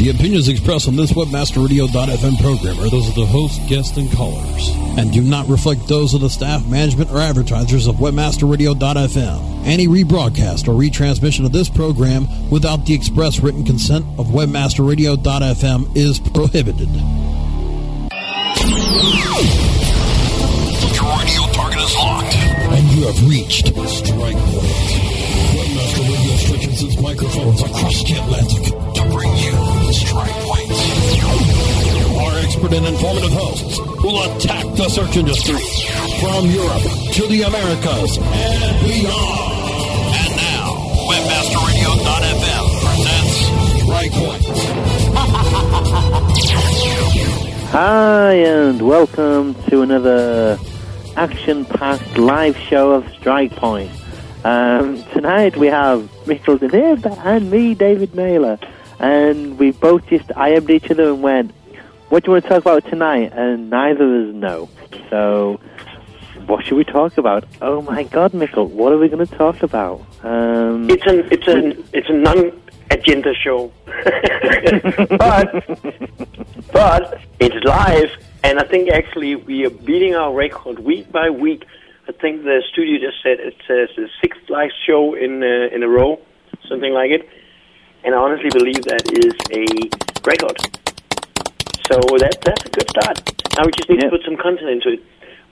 The opinions expressed on this WebmasterRadio.fm program are those of the host, guests, and callers, and do not reflect those of the staff, management, or advertisers of WebmasterRadio.fm. Any rebroadcast or retransmission of this program without the express written consent of WebmasterRadio.fm is prohibited. Your radio target is locked. And you have reached strike point. Webmaster Radio stretches its microphones across the Atlantic to bring you the strike point. Our expert and informative hosts will attack the search industry from Europe to the Americas and beyond. And now, WebmasterRadio.fm presents Strike Point. Hi, and welcome to another action-packed live show of Strike Point. Um, tonight we have Mikkel deMib and me, David Naylor, and we both just IM'd each other and went, "What do you want to talk about tonight?" And neither of us know. So, what should we talk about? Oh my God, Mikkel, what are we going to talk about? Um, It's an it's an it's a non-agenda show, but but it's live, and I think actually we are beating our record week by week. I think the studio just said it's uh, the sixth live show in uh, in a row, something like it, and I honestly believe that is a record. So that that's a good start. Now we just need Yeah. to put some content into it.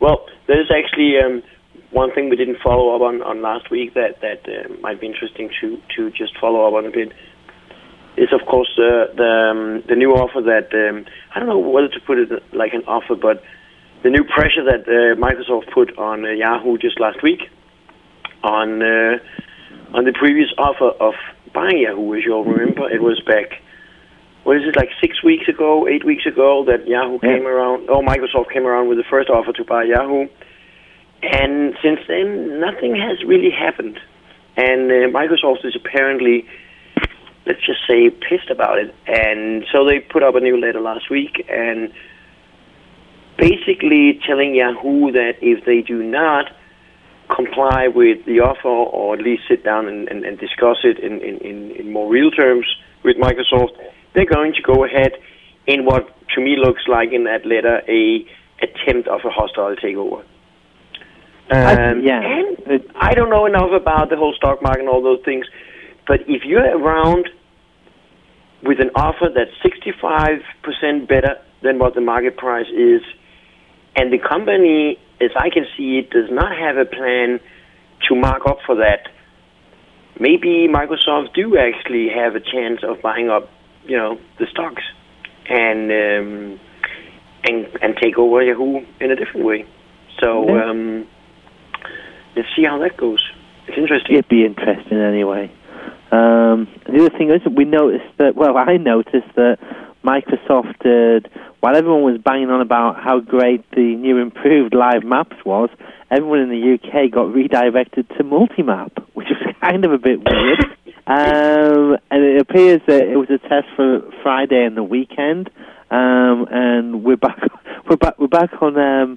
Well, there's actually um, one thing we didn't follow up on, on last week that that uh, might be interesting to to just follow up on a bit. Is of course uh, the um, the new offer that um, I don't know whether to put it like an offer, but the new pressure that uh, Microsoft put on uh, Yahoo just last week on uh, on the previous offer of buying Yahoo. As you'll remember, it was back. What is it like six weeks ago, eight weeks ago that Yahoo Yeah. came around? Oh, Microsoft came around with the first offer to buy Yahoo, and since then nothing has really happened. And uh, Microsoft is apparently, let's just say, pissed about it. And so they put up a new letter last week and basically telling Yahoo that if they do not comply with the offer or at least sit down and, and, and discuss it in, in, in, more real terms with Microsoft, they're going to go ahead in what to me looks like in that letter a attempt of a hostile takeover. I- Um, yeah. and I don't know enough about the whole stock market and all those things, but if you're around with an offer that's 65% better than what the market price is, and the company, as I can see it, does not have a plan to mark up for that, maybe Microsoft do actually have a chance of buying up, you know, the stocks and um, and and take over Yahoo in a different way. So um, let's see how that goes. It's interesting. It'd be interesting anyway. Um, the other thing is, that we noticed that. Well, I noticed that Microsoft, had, while everyone was banging on about how great the new improved Live Maps was, everyone in the UK got redirected to Multimap, which was kind of a bit weird. Um, and it appears that it was a test for Friday and the weekend, um, and we're back. We're back. We're back on um,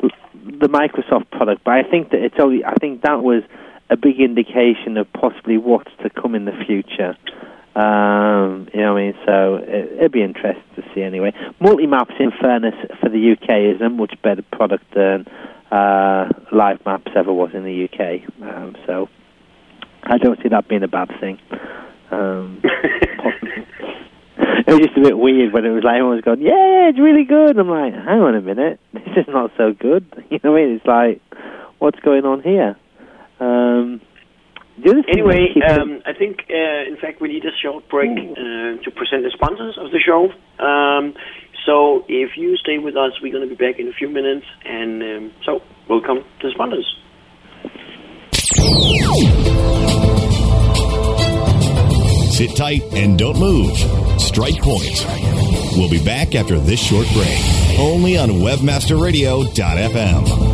the Microsoft product, but I think that it's only. I think that was a big indication of possibly what's to come in the future. Um, you know what I mean? So it, it'd be interesting to see anyway. Multimaps, in fairness, for the UK is a much better product than uh, Live Maps ever was in the UK. Um, so I don't see that being a bad thing. Um, it was just a bit weird when it was like everyone was going, "Yeah, it's really good." I'm like, "Hang on a minute, this is not so good." You know what I mean? It's like, what's going on here? Um, the other thing Anyway, um, I think, uh, in fact, we need a short break uh, to present the sponsors of the show. Um, so if you stay with us, we're going to be back in a few minutes. And um, so, welcome to the sponsors. Sit tight and don't move. Strike Point. We'll be back after this short break. Only on WebmasterRadio.fm.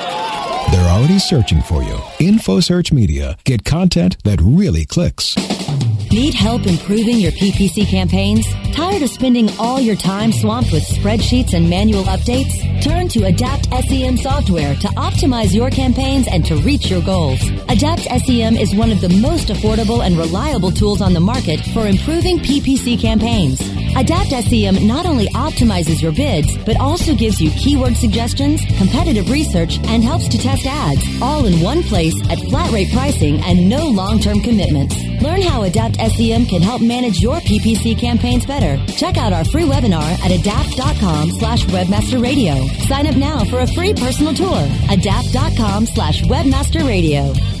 They're already searching for you. InfoSearch Media. Get content that really clicks. Need help improving your PPC campaigns? Tired of spending all your time swamped with spreadsheets and manual updates? Turn to Adapt SEM software to optimize your campaigns and to reach your goals. Adapt SEM is one of the most affordable and reliable tools on the market for improving PPC campaigns. Adapt SEM not only optimizes your bids, but also gives you keyword suggestions, competitive research, and helps to test ads, all in one place at flat rate pricing and no long-term commitments. Learn how Adapt SEM can help manage your PPC campaigns better. Check out our free webinar at adapt.com slash webmasterradio. Sign up now for a free personal tour. Adapt.com slash webmasterradio.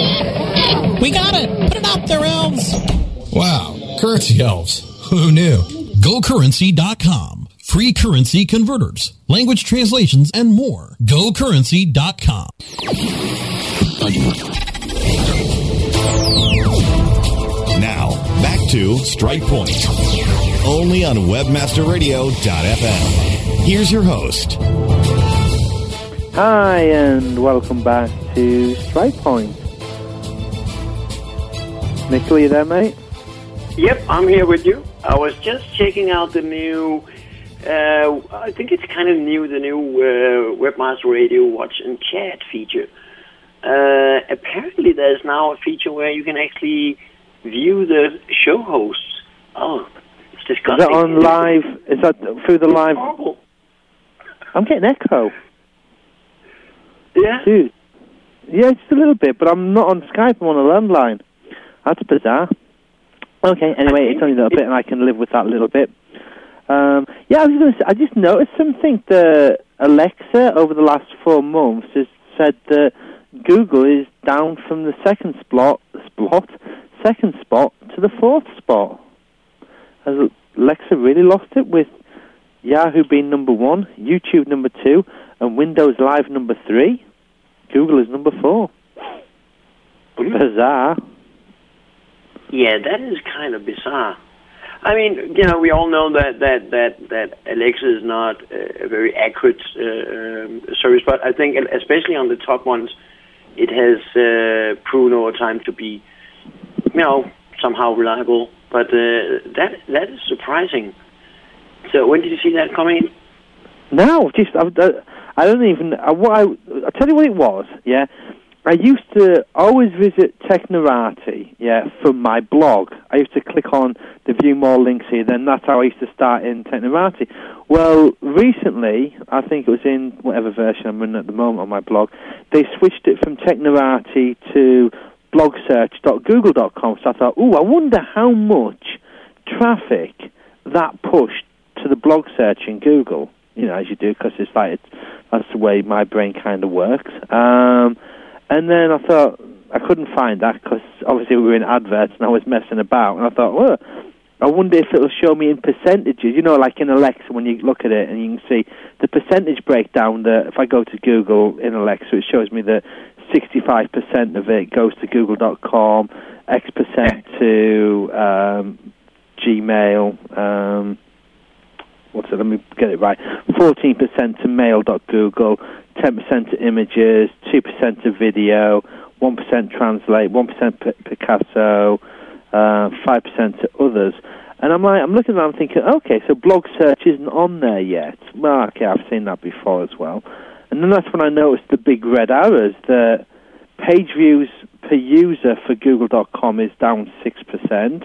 We got it. Put it out there, elves. Wow, currency elves. Who knew? GoCurrency.com. Free currency converters, language translations, and more. GoCurrency.com. Now, back to Strike Point. Only on WebmasterRadio.fm. Here's your host. Hi, and welcome back to Strike Point. Nick, are you there, mate? Yep, I'm here with you. I was just checking out the new. Uh, I think it's kind of new, the new uh, Webmaster Radio Watch and Chat feature. Uh, apparently, there's now a feature where you can actually view the show hosts. Oh, it's disgusting. Is that on live? Is that through the live? Horrible. I'm getting echo. Yeah. Dude. Yeah, just a little bit, but I'm not on Skype. I'm on a landline. That's bizarre. Okay, anyway, it's only a little bit, and I can live with that a little bit. Um, yeah, I was going to say, I just noticed something that Alexa, over the last four months, has said that Google is down from the second spot, spot, second spot to the fourth spot. Has Alexa really lost it with Yahoo being number one, YouTube number two, and Windows Live number three? Google is number four. Bizarre. Yeah, that is kind of bizarre. I mean, you know, we all know that that that that Alexa is not uh, a very accurate uh, um, service, but I think, especially on the top ones, it has uh, proven over time to be, you know, somehow reliable. But uh, that that is surprising. So, when did you see that coming? No, just I, I don't even. I, what I, I tell you what it was. Yeah, I used to always visit Technorati. Yeah, from my blog. I used to click on the view more links here. Then that's how I used to start in Technorati. Well, recently, I think it was in whatever version I'm in at the moment on my blog. They switched it from Technorati to blogsearch.google.com. So I thought, oh, I wonder how much traffic that pushed to the blog search in Google. You know, as you do, because it's like it's, that's the way my brain kind of works. Um, and then I thought I couldn't find that because obviously we were in adverts and I was messing about. And I thought, well, I wonder if it'll show me in percentages. You know, like in Alexa when you look at it and you can see the percentage breakdown. That if I go to Google in Alexa, it shows me that 65% of it goes to Google.com, X percent to um, Gmail. Um, what's it? Let me get it right. 14% to mail.google, 10% to images, 2% to video, 1% translate, 1% P- Picasa, uh, 5% to others. And I'm like, I'm looking at I'm thinking, okay, so blog search isn't on there yet. Well, okay, I've seen that before as well. And then that's when I noticed the big red arrows that page views per user for Google.com is down 6%.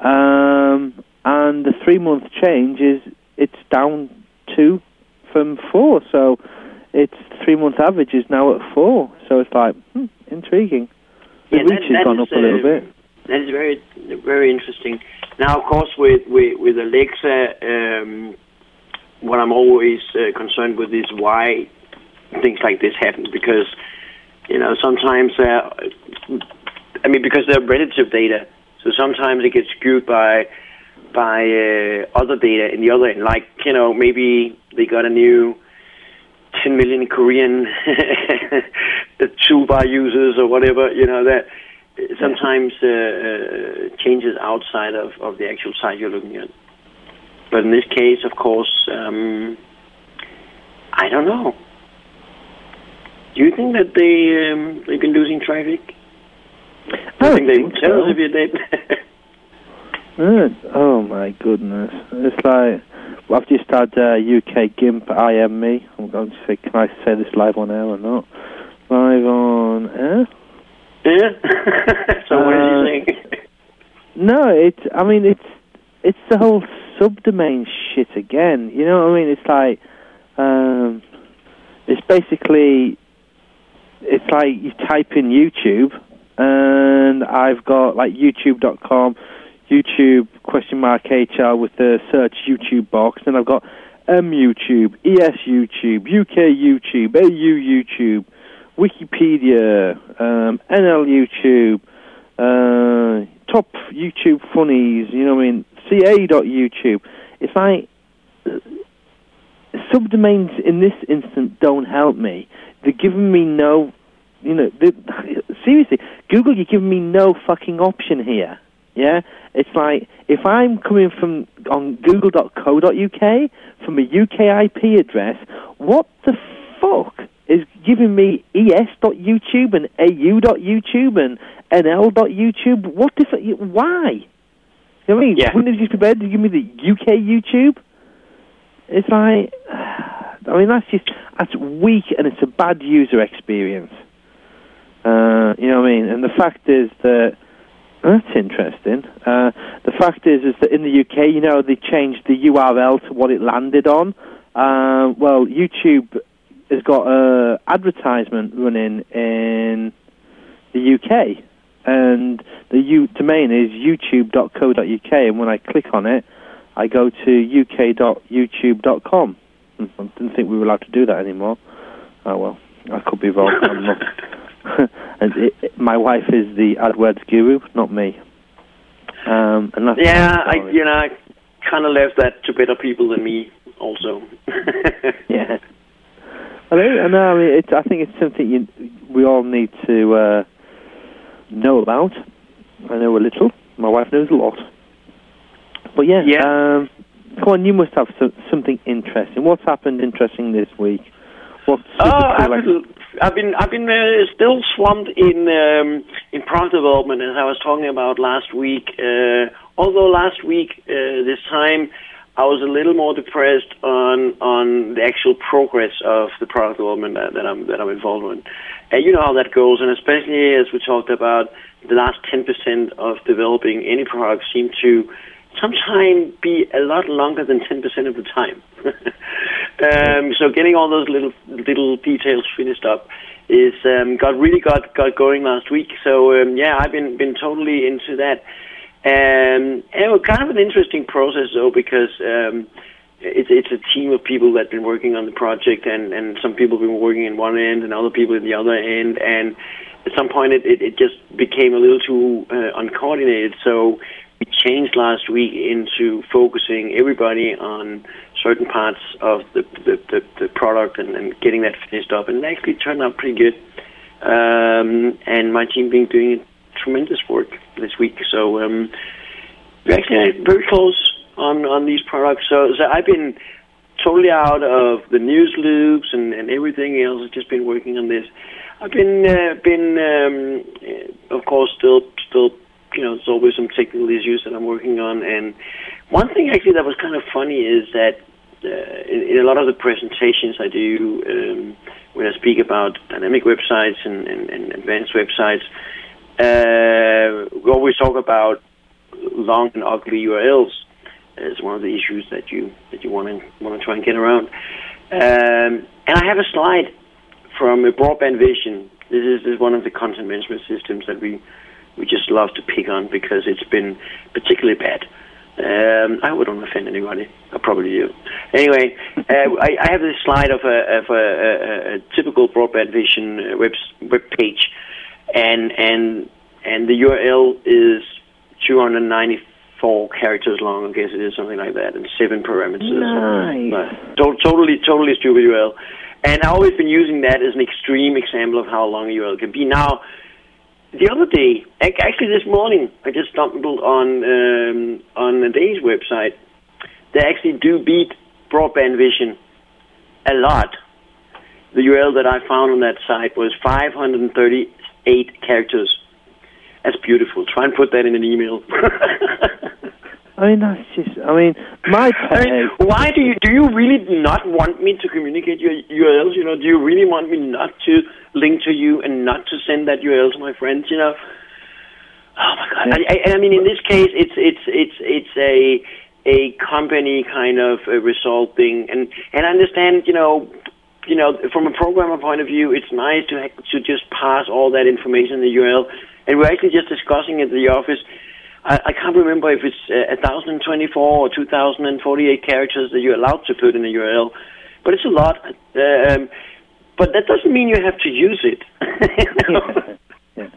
Um, and the three month change is it's down two from four. So its three month average is now at four. So it's like hmm, intriguing. The Yeah, reach that- has that gone is, up a little uh, bit. That is very very interesting. Now, of course, with with, with Alexa, um, what I'm always uh, concerned with is why things like this happen because you know sometimes uh, I mean because they're relative data, so sometimes it gets skewed by by uh, other data in the other end. Like you know maybe they got a new 10 million Korean toolbar users or whatever, you know, that sometimes uh, uh, changes outside of, of the actual site you're looking at. But in this case, of course, um, I don't know. Do you think that they um, they've been losing traffic? I I think they think would tell so. us if you did. Uh, oh my goodness! It's like well, I've just had uh, UK GIMP IM me. I'm going to say, can I say this live on air or not? Live on air? yeah. so what Uh, are you saying? No, it's. I mean, it's it's the whole subdomain shit again. You know what I mean? It's like, um, it's basically, it's like you type in YouTube, and I've got like YouTube.com, YouTube question mark HR with the search YouTube box, and I've got M YouTube, ES YouTube, UK YouTube, AU YouTube, Wikipedia, um, NL YouTube, uh, top YouTube funnies, you know what I mean, CA.YouTube. It's like uh, subdomains in this instance don't help me. They're giving me no, you know, seriously, Google, you're giving me no fucking option here. Yeah, it's like if I'm coming from on Google.co.uk from a UK IP address, what the fuck is giving me es.youtube and au.youtube and nl.youtube? What different? Why? You know what I mean? Yeah. Wouldn't it just be better to give me the UK YouTube? It's like, I mean, that's just that's weak and it's a bad user experience. Uh, you know what I mean? And the fact is that that's interesting. Uh, the fact is, is that in the UK, you know, they changed the URL to what it landed on. Uh, well, YouTube has got a advertisement running in the UK, and the U- domain is youtube.co.uk. And when I click on it, I go to uk.youtube.com. Hmm, I didn't think we were allowed to do that anymore. Oh well, I could be wrong. I'm not. and it, it- my wife is the AdWords guru, not me. Um, and that's yeah, I you know I kind of left that to better people than me also. yeah. I know, I know. I mean, it's, I think it's something you, we all need to uh, know about. I know a little. My wife knows a lot. But yeah, Um, come on, you must have some, something interesting. What's happened interesting this week? What's Oh, super I've like- been, I've been, I've been uh, still swamped in um, in product development, as I was talking about last week. Uh, although last week, uh, this time, I was a little more depressed on on the actual progress of the product development that, that I'm that I'm involved in. And you know how that goes, and especially as we talked about, the last ten percent of developing any product seem to sometimes be a lot longer than 10% of the time. um, so getting all those little little details finished up is um, got really got got going last week. So um, yeah, I've been been totally into that. Um, and it was kind of an interesting process though because um, it's it's a team of people that've been working on the project, and and some people have been working in one end, and other people in the other end, and at some point it it, it just became a little too uh, uncoordinated. So we changed last week into focusing everybody on certain parts of the the, the, the product and, and getting that finished up, and it actually turned out pretty good. Um, and my team been doing tremendous work this week, so um, we're actually very close on on these products. So, so I've been totally out of the news loops and, and everything else. I've just been working on this. I've been uh, been um, of course still still you know there's always some technical issues that I'm working on. And one thing actually that was kind of funny is that uh, in, in a lot of the presentations I do um, when I speak about dynamic websites and, and, and advanced websites, uh, we always talk about long and ugly URLs as one of the issues that you that you want to want to try and get around. Um, And I have a slide from a Broadband Vision. This is, this is one of the content management systems that we we just love to pick on because it's been particularly bad. Um, I wouldn't offend anybody. I probably do. Anyway, uh, I, I have this slide of a, of a, a, a typical Broadband Vision uh, web web page, and and and the URL is 294 characters long. I guess it is something like that, and seven parameters. Nice. To- totally, totally stupid URL. And I've always been using that as an extreme example of how long a URL can be. Now, the other day, actually this morning, I just stumbled on um, on a day's website. They actually do beat Broadband Vision a lot. The URL that I found on that site was 538 characters. That's beautiful. Try and put that in an email. I mean, that's just. I mean, my I mean, why do you do you really not want me to communicate your URLs? You know, do you really want me not to link to you and not to send that URL to my friends? You know. Oh my god! I, I, I mean, in this case, it's it's it's it's a a company kind of a result thing, and and I understand, you know, you know, from a programmer point of view, it's nice to ha- to just pass all that information in the URL, and we're actually just discussing at the office. I, I can't remember if it's uh, 1,024 or 2,048 characters that you're allowed to put in a URL, but it's a lot. Um, but that doesn't mean you have to use it. Yeah.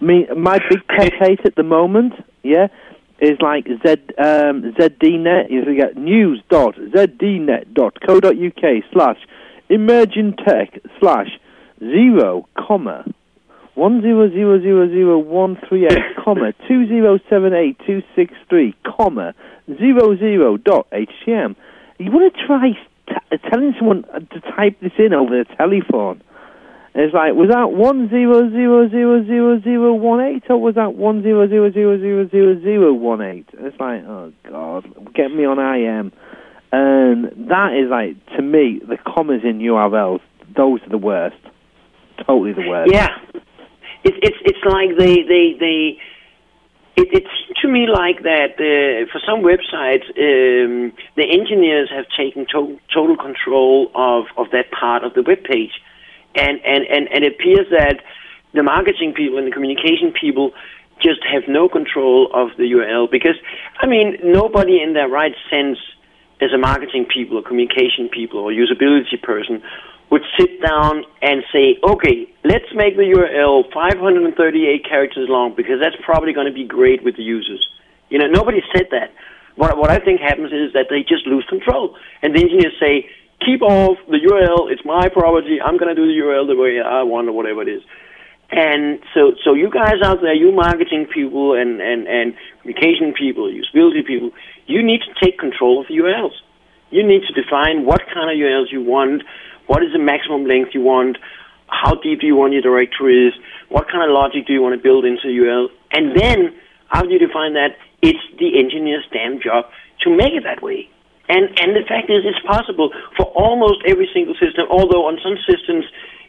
I mean, my big pet hate at the moment, yeah, is like Z um, ZDNet. You get news.zdnet.co.uk slash emerging tech slash zero comma one zero zero zero zero one three eight comma two zero seven eight two six three comma zero zero dot htm. You want to try t- telling someone to type this in over the telephone? It's like was that one zero zero zero zero zero one eight or was that one zero zero zero zero zero zero one eight? It's like oh god, get me on IM, and that is like to me the commas in URLs. Those are the worst. Totally the worst. Yeah, it's it's it's like they they they. It, it's to me like that uh, for some websites, um, the engineers have taken to- total control of, of that part of the web page, and, and, and, and it appears that the marketing people and the communication people just have no control of the URL because, I mean, nobody in their right sense as a marketing people or communication people or usability person would sit down and say, okay, let's make the URL 538 characters long because that's probably going to be great with the users. You know, nobody said that. What, what I think happens is that they just lose control. And the engineers say, keep off the URL, it's my property, I'm going to do the URL the way I want or whatever it is. And so, so you guys out there, you marketing people and, and, and communication people, usability people, you need to take control of the URLs. You need to define what kind of URLs you want, what is the maximum length you want, how deep do you want your directories, what kind of logic do you want to build into URL, and then after you define that, it's the engineer's damn job to make it that way. And and the fact is, it's possible for almost every single system. Although on some systems,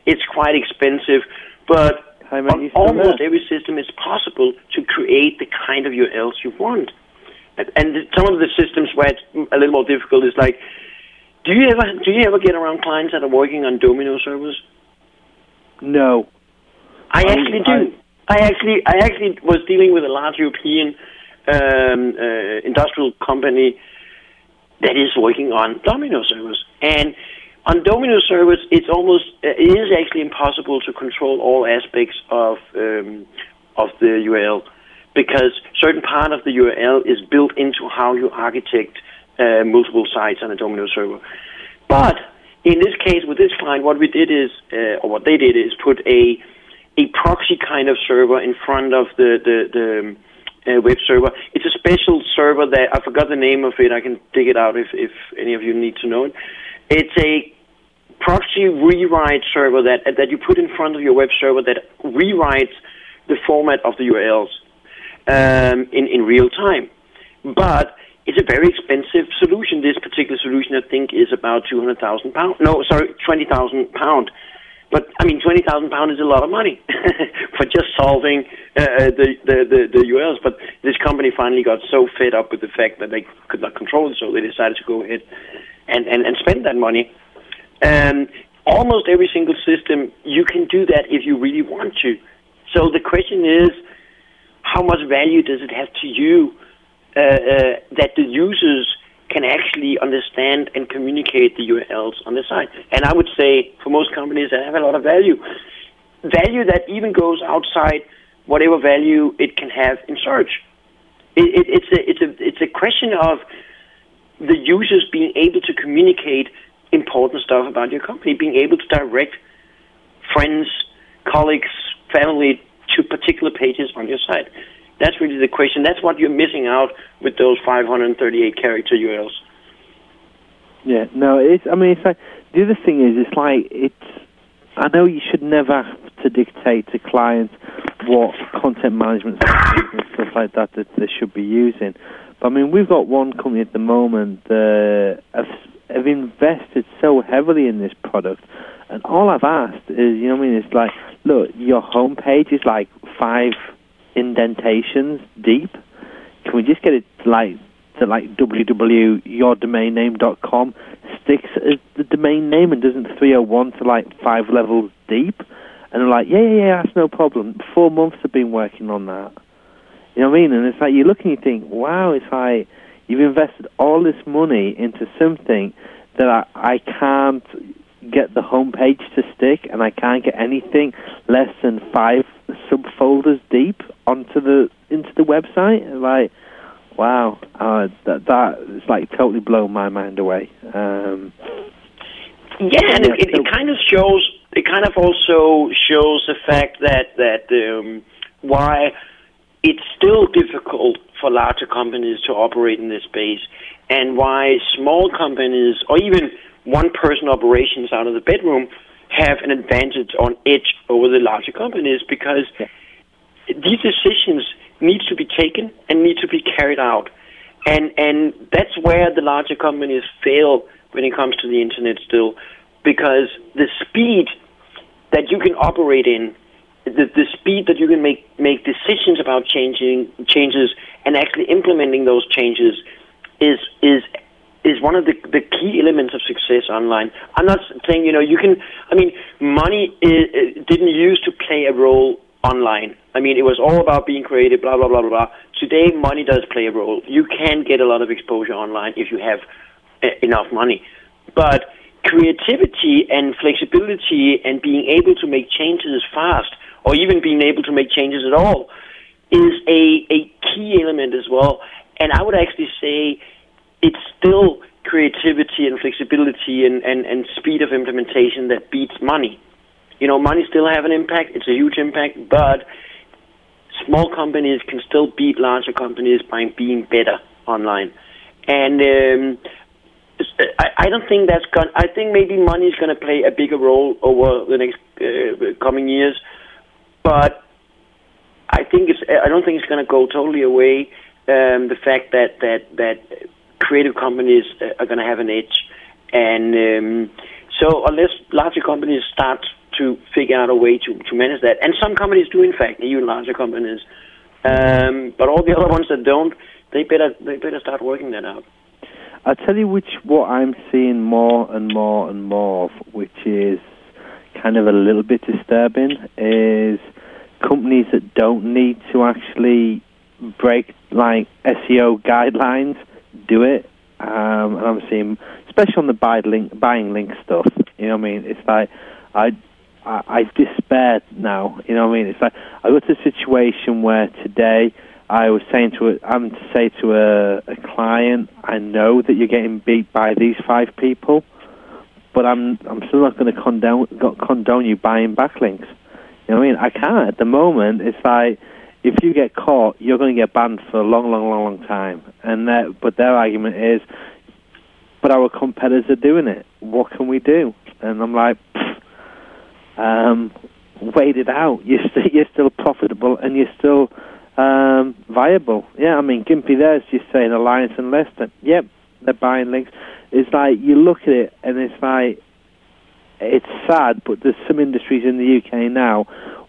it's quite expensive, but on almost every system, it's possible to create the kind of URLs you want. And, and some of the systems where it's a little more difficult is like, do you ever do you ever get around clients that are working on Domino servers? No. I actually do. I actually I actually was dealing with a large European um, uh, industrial company that is working on Domino servers, and on Domino servers, it's almost uh, it is actually impossible to control all aspects of um, of the URL because certain part of the URL is built into how you architect uh, multiple sites on a Domino server. But in this case, with this client, what we did is, uh, or what they did is put a a proxy kind of server in front of the the, the uh, web server. It's a special server that I forgot the name of it. I can dig it out if if any of you need to know it. It's a proxy rewrite server that that you put in front of your web server that rewrites the format of the URLs um, in in real time. But it's a very expensive solution. This particular solution, I think, is about two hundred thousand pounds. No, sorry, twenty thousand pound. But I mean, twenty thousand pound is a lot of money for just solving uh, the, the, the the URLs. But this company finally got so fed up with the fact that they could not control it, so they decided to go ahead and and, and spend that money. Um, almost every single system, you can do that if you really want to. So the question is, how much value does it have to you uh, uh, that the users can actually understand and communicate the URLs on the site? And I would say for most companies that have a lot of value, value that even goes outside whatever value it can have in search. It, it, it's a it's a it's a question of the users being able to communicate important stuff about your company, being able to direct friends, colleagues, family to particular pages on your site. That's really the question. That's what you're missing out with those 538 character URLs. Yeah, no, it's. I mean, it's like the other thing is, it's like it's. I know you should never have to dictate to clients what content management and stuff like that that they should be using. But I mean, we've got one company at the moment that have, have invested so heavily in this product, and all I've asked is, you know, what I mean, it's like, look, your homepage is like five indentations deep. Can we just get it like to like www.yourdomainname.com sticks as the domain name and doesn't 301 to like five levels deep? And they're like, yeah, yeah, yeah, that's no problem. Four months have been working on that. You know what I mean? And it's like you look and you think, wow, it's like you've invested all this money into something that I, I can't get the homepage to stick, and I can't get anything less than five subfolders deep onto the into the website. Like, wow, uh, that that is like totally blown my mind away. Um, yeah, and it, it, it kind of shows. It kind of also shows the fact that that um, why it's still difficult for larger companies to operate in this space, and why small companies or even one person operations out of the bedroom have an advantage on edge over the larger companies because yeah. these decisions need to be taken and need to be carried out. And and that's where the larger companies fail when it comes to the internet still because the speed that you can operate in the, the speed that you can make make decisions about changing changes and actually implementing those changes is is is one of the the key elements of success online. I'm not saying you know you can. I mean, money is, didn't used to play a role online. I mean, it was all about being creative, blah blah blah blah blah. Today, money does play a role. You can get a lot of exposure online if you have uh, enough money, but creativity and flexibility and being able to make changes fast or even being able to make changes at all is a, a key element as well. And I would actually say it's still creativity and flexibility and, and, and speed of implementation that beats money. You know, money still have an impact. It's a huge impact, but small companies can still beat larger companies by being better online. And um, I, I don't think that's going. I think maybe money is going to play a bigger role over the next uh, coming years but I think it's. I don't think it's going to go totally away. Um, the fact that that that creative companies uh, are going to have an edge, and um, so unless larger companies start to figure out a way to, to manage that, and some companies do, in fact, even larger companies, um, but all the other ones that don't, they better they better start working that out. I'll tell you which what I'm seeing more and more and more of, which is kind of a little bit disturbing, is companies that don't need to actually break like SEO guidelines do it. Um, and I'm seeing, especially on the buy link, buying link stuff. You know what I mean? It's like I, I, I despair now. You know what I mean? It's like I got to a situation where today I was saying to a, I'm to say to a, a client, I know that you're getting beat by these five people, but I'm I'm still not going to condone condone you buying backlinks. You know what I mean? I can't at the moment. It's like if you get caught, you're going to get banned for a long, long, long, long time. And that, but their argument is, but our competitors are doing it. What can we do? And I'm like, um, wait it out. You're, st- you're still profitable and you're still um, viable. Yeah, I mean, Gimpy there's just saying Alliance and Leicester. Yep, they're buying links. It's like you look at it and it's like it's sad, but there's some industries in the UK now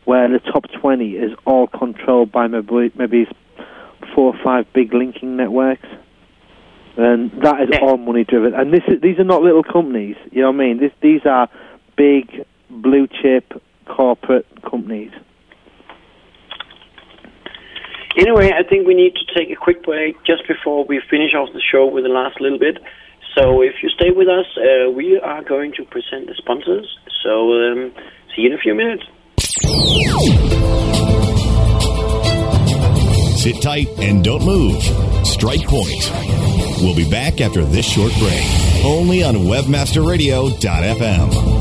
where the top 20 is all controlled by maybe, maybe four or five big linking networks. And that is all money driven. And this is, these are not little companies, you know what I mean? This, these are big blue chip corporate companies. Anyway, I think we need to take a quick break just before we finish off the show with the last little bit. So if you stay with us, uh, we are going to present the sponsors. So um, see you in a few minutes. Sit tight and don't move. Strike Point. We'll be back after this short break. Only on WebmasterRadio.fm.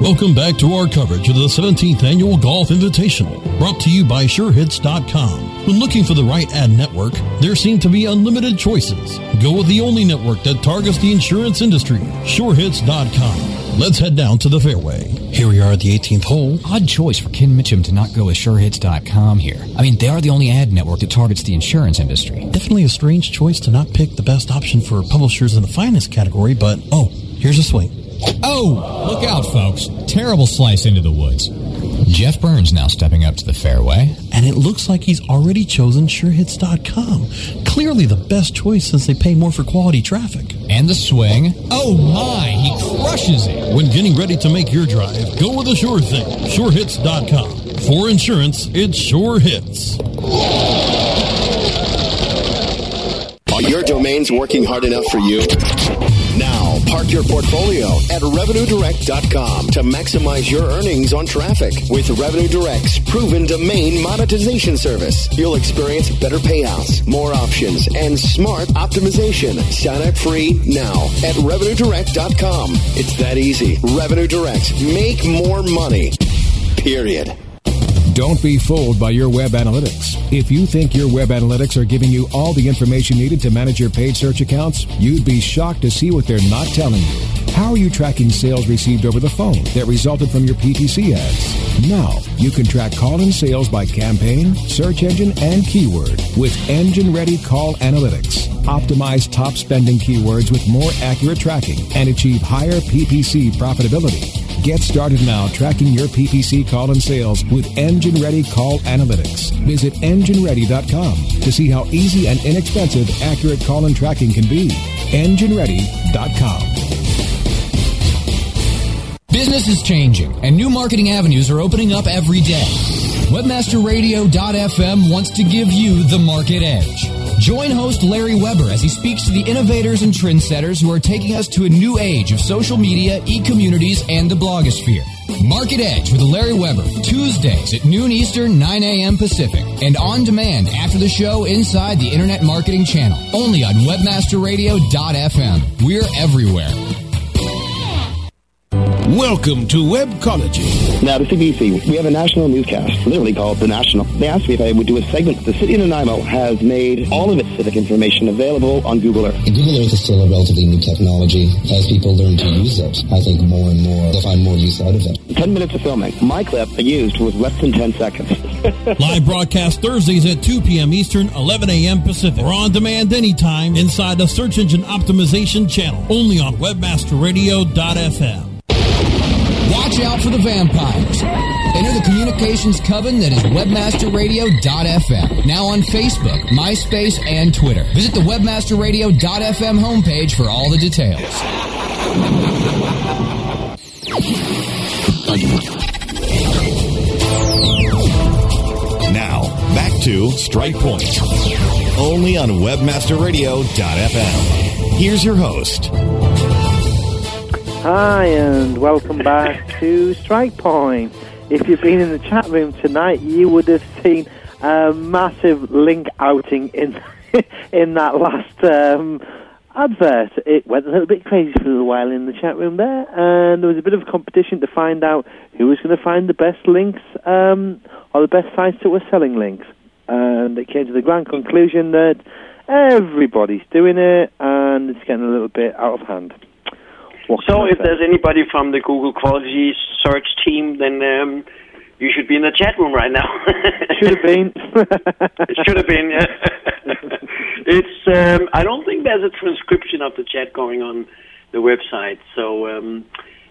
Welcome back to our coverage of the 17th Annual Golf Invitational, brought to you by SureHits.com. When looking for the right ad network, there seem to be unlimited choices. Go with the only network that targets the insurance industry, SureHits.com. Let's head down to the fairway. Here we are at the 18th hole. Odd choice for Ken Mitchum to not go with SureHits.com here. I mean, they are the only ad network that targets the insurance industry. Definitely a strange choice to not pick the best option for publishers in the finest category, but oh, here's a swing. Oh, look out, folks. Terrible slice into the woods. Jeff Burns now stepping up to the fairway. And it looks like he's already chosen SureHits.com. Clearly the best choice since they pay more for quality traffic. And the swing. Oh my, he crushes it. When getting ready to make your drive, go with a sure thing. SureHits.com. For insurance, it sure hits. Are your domains working hard enough for you? Now, park your portfolio at RevenueDirect.com to maximize your earnings on traffic. With Revenue Direct's proven domain monetization service, you'll experience better payouts, more options, and smart optimization. Sign up free now at RevenueDirect.com. It's that easy. Revenue Direct. Make more money. Period. Don't be fooled by your web analytics. If you think your web analytics are giving you all the information needed to manage your paid search accounts, you'd be shocked to see what they're not telling you. How are you tracking sales received over the phone that resulted from your PPC ads? Now, you can track call-in sales by campaign, search engine, and keyword with Engine Ready Call Analytics. Optimize top spending keywords with more accurate tracking and achieve higher PPC profitability. Get started now tracking your PPC call and sales with Engine Ready Call Analytics. Visit EngineReady.com to see how easy and inexpensive accurate call and tracking can be. EngineReady.com. Business is changing, and new marketing avenues are opening up every day. WebmasterRadio.fm wants to give you the market edge. Join host Larry Weber as he speaks to the innovators and trendsetters who are taking us to a new age of social media, e-communities, and the blogosphere. Market Edge with Larry Weber, Tuesdays at noon Eastern, 9 a.m. Pacific, and on demand after the show inside the Internet Marketing Channel, only on WebmasterRadio.fm. We're everywhere. Welcome to Webcology. Now, the CBC, we have a national newscast, literally called The National. They asked me if I would do a segment. The city of Nanaimo has made all of its civic information available on Google Earth. Google Earth is still a relatively new technology. As people learn to use it, I think more and more they'll find more use out of it. Ten minutes of filming. My clip I used was less than ten seconds. Live broadcast Thursdays at 2 p.m. Eastern, 11 a.m. Pacific. Or on demand anytime inside the Search Engine Optimization channel. Only on WebmasterRadio.fm. Watch out for the vampires. Enter the communications coven that is webmasterradio.fm. Now on Facebook, MySpace, and Twitter. Visit the webmasterradio.fm homepage for all the details. Now, back to Strike Point. Only on webmasterradio.fm. Here's your host, Hi, and welcome back to Strike Point. If you've been in the chat room tonight, you would have seen a massive link outing in in that last um, advert. It went a little bit crazy for a little while in the chat room there, and there was a bit of a competition to find out who was going to find the best links um, or the best sites that were selling links. And it came to the grand conclusion that everybody's doing it, and it's getting a little bit out of hand. So if there's anybody from the Google Quality Search team, then um, you should be in the chat room right now. Should have been. it should have been. Yeah. it's. Um, I don't think there's a transcription of the chat going on the website. So um,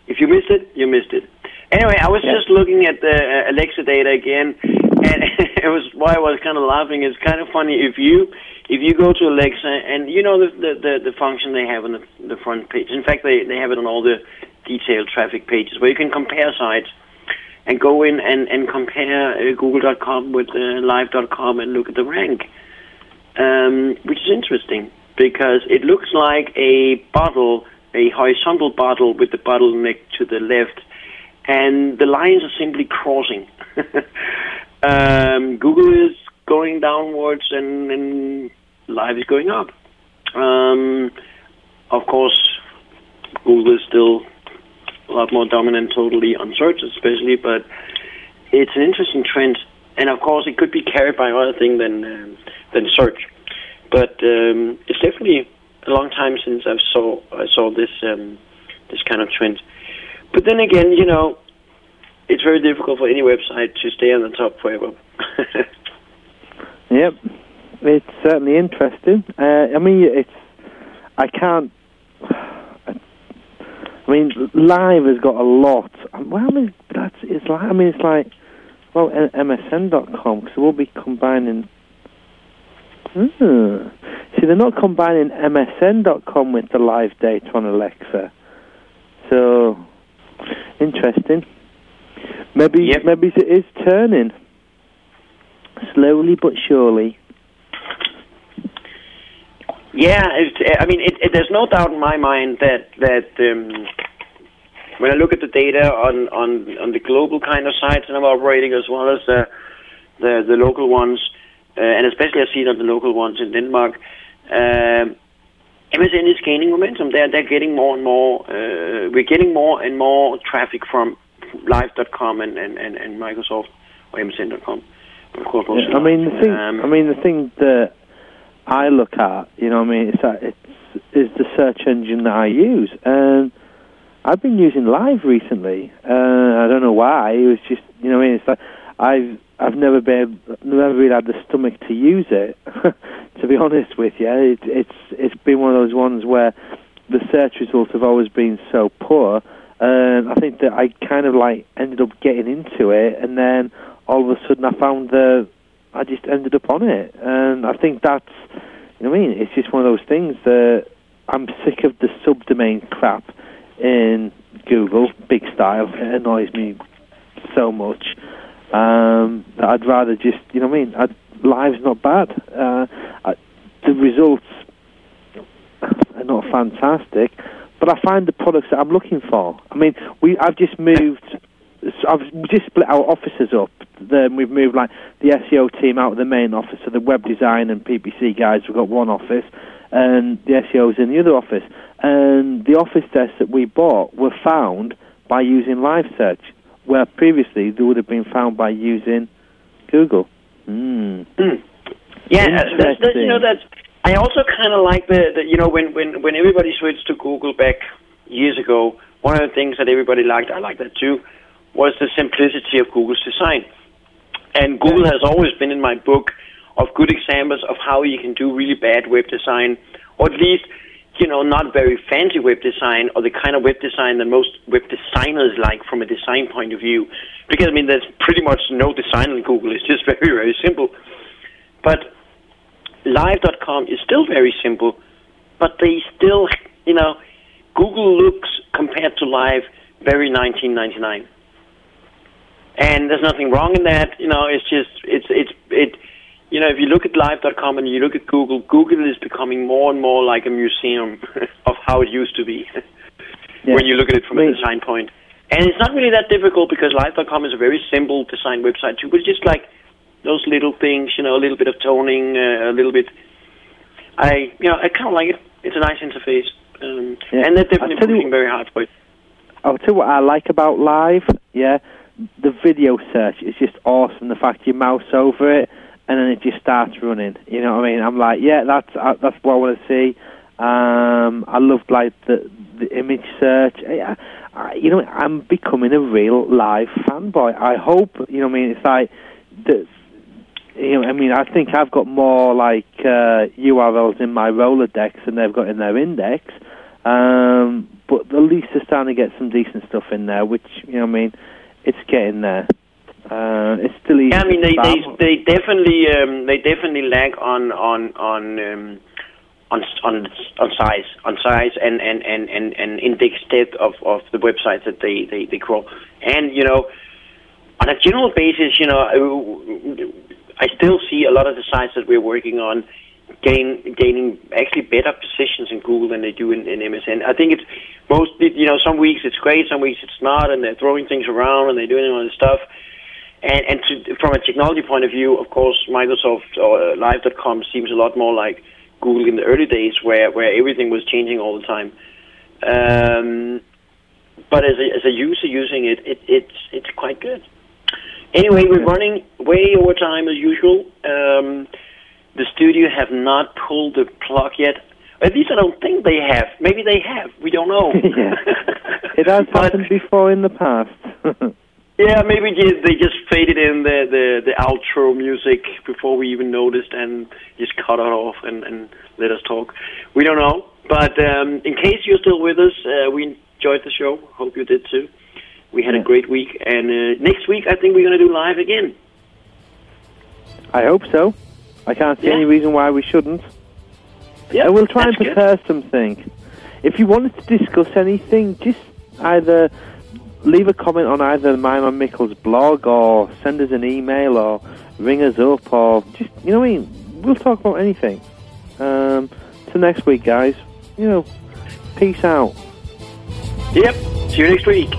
if you missed it, you missed it. Anyway, I was Yeah. just looking at the uh, Alexa data again, and it was why I was kind of laughing. It's kind of funny if you if you go to Alexa, and you know the the, the, the function they have on the, the front page. In fact, they they have it on all the detailed traffic pages where you can compare sites and go in and and compare uh, Google.com with uh, Live.com and look at the rank, um, which is interesting because it looks like a bottle, a horizontal bottle with the bottleneck to the left, and the lines are simply crossing. um, Google is going downwards and, and Live is going up. Um, of course, Google is still a lot more dominant totally on search, especially, but it's an interesting trend. And of course, it could be carried by other things than um, than search. But um, it's definitely a long time since I saw I saw this um, this kind of trend. But then again, you know, it's very difficult for any website to stay on the top forever. Yep, it's certainly interesting. Uh, I mean, it's I can't. I mean, live has got a lot. Well, I mean, that's it's like. I mean, it's like well, MSN.com because we'll be combining. Hmm. See, they're not combining MSN.com with the live data on Alexa. So interesting. Maybe Yep. maybe it is turning slowly but surely. Yeah, it's, I mean, it, it, there's no doubt in my mind that that um, when I look at the data on, on, on the global kind of sites that I'm operating, as well as the the, the local ones, uh, and especially I see it on the local ones in Denmark, um, MSN is gaining momentum. They're they're getting more and more. Uh, we're getting more and more traffic from Live.com and, and, and, and Microsoft or MSN.com. Of course, also I mean, the thing. Um, I mean, the thing that I look at, you know, what I mean, it's that it's is the search engine that I use, and I've been using Live recently. Uh, I don't know why. It was just, you know, what I mean, it's like I've I've never been never really had the stomach to use it. to be honest with you, it, it's it's been one of those ones where the search results have always been so poor. And I think that I kind of like ended up getting into it, and then all of a sudden I found that I just ended up on it, and I think that's you know what I mean. It's just one of those things that I'm sick of the subdomain crap in Google, big style. It annoys me so much. Um, that I'd rather just you know what I mean. I'd, live's not bad. Uh, I, the results are not fantastic, but I find the products that I'm looking for. I mean, we I've just moved. So I've just split our offices up. Then we've moved like the SEO team out of the main office, so the web design and PPC guys. We've got one office, and the SEO's in the other office. And the office desks that we bought were found by using live search, where previously they would have been found by using Google. Mm. Yeah, that's, that's, you know that's. I also kind of like the, the you know when when when everybody switched to Google back years ago. One of the things that everybody liked, I like that too, was the simplicity of Google's design. And Google has always been in my book of good examples of how you can do really bad web design, or at least you know not very fancy web design, or the kind of web design that most web designers like from a design point of view. Because I mean, there's pretty much no design in Google. It's just very very simple. But live.com is still very simple, but they still, you know, Google looks compared to live very 1999. And there's nothing wrong in that, you know, it's just, it's, it's, it, you know, if you look at live.com and you look at Google, Google is becoming more and more like a museum of how it used to be when you look at it from a design point. And it's not really that difficult because live.com is a very simple design website too, but it's just like those little things, you know, a little bit of toning, uh, a little bit. I, you know, I kind of like it. It's a nice interface, um, Yeah. and they're definitely I'll tell you pushing very hard for it. I'll tell you what I like about live. Yeah, the video search is just awesome. The fact you mouse over it and then it just starts running. You know what I mean? I'm like, yeah, that's uh, that's what I want to see. Um, I loved like the the image search. I, I, you know, I'm becoming a real live fanboy. I hope you know. what I mean, it's like the. You know, I mean, I think I've got more like uh, URLs in my Rolodex than they've got in their index. Um, but at least they're starting to get some decent stuff in there, which you know, what I mean, it's getting there. Uh, it's still easy. Yeah, I mean they they, they definitely um, they definitely lack on on on um, on on on size on size and and and and, and index depth of of the websites that they they they crawl. And you know, on a general basis, you know, I still see a lot of the sites that we're working on gain gaining actually better positions in Google than they do in, in MSN. I think it's mostly you know some weeks it's great, some weeks it's not, and they're throwing things around and they're doing all this stuff. And and to, from a technology point of view, of course, Microsoft or uh, Live.com seems a lot more like Google in the early days, where where everything was changing all the time. Um, but as a, as a user using it, it, it's it's quite good. Anyway, we're running way over time as usual. Um, the studio have not pulled the plug yet. At least I don't think they have. Maybe they have. We don't know. It has happened before in the past. Yeah, maybe they just faded in the, the, the outro music before we even noticed and just cut it off and, and let us talk. We don't know. But um, in case you're still with us, uh, we enjoyed the show. Hope you did too. We had a great week. And uh, next week, I think we're going to do live again. I hope so. I can't see Yeah. any reason why we shouldn't. Yeah, and we'll try and that's good. prepare something. If you wanted to discuss anything, just either leave a comment on either mine or Mikkel's blog, or send us an email, or ring us up, or just you know what I mean. We'll talk about anything. Um, till next week, guys. You know, peace out. Yep. See you next week.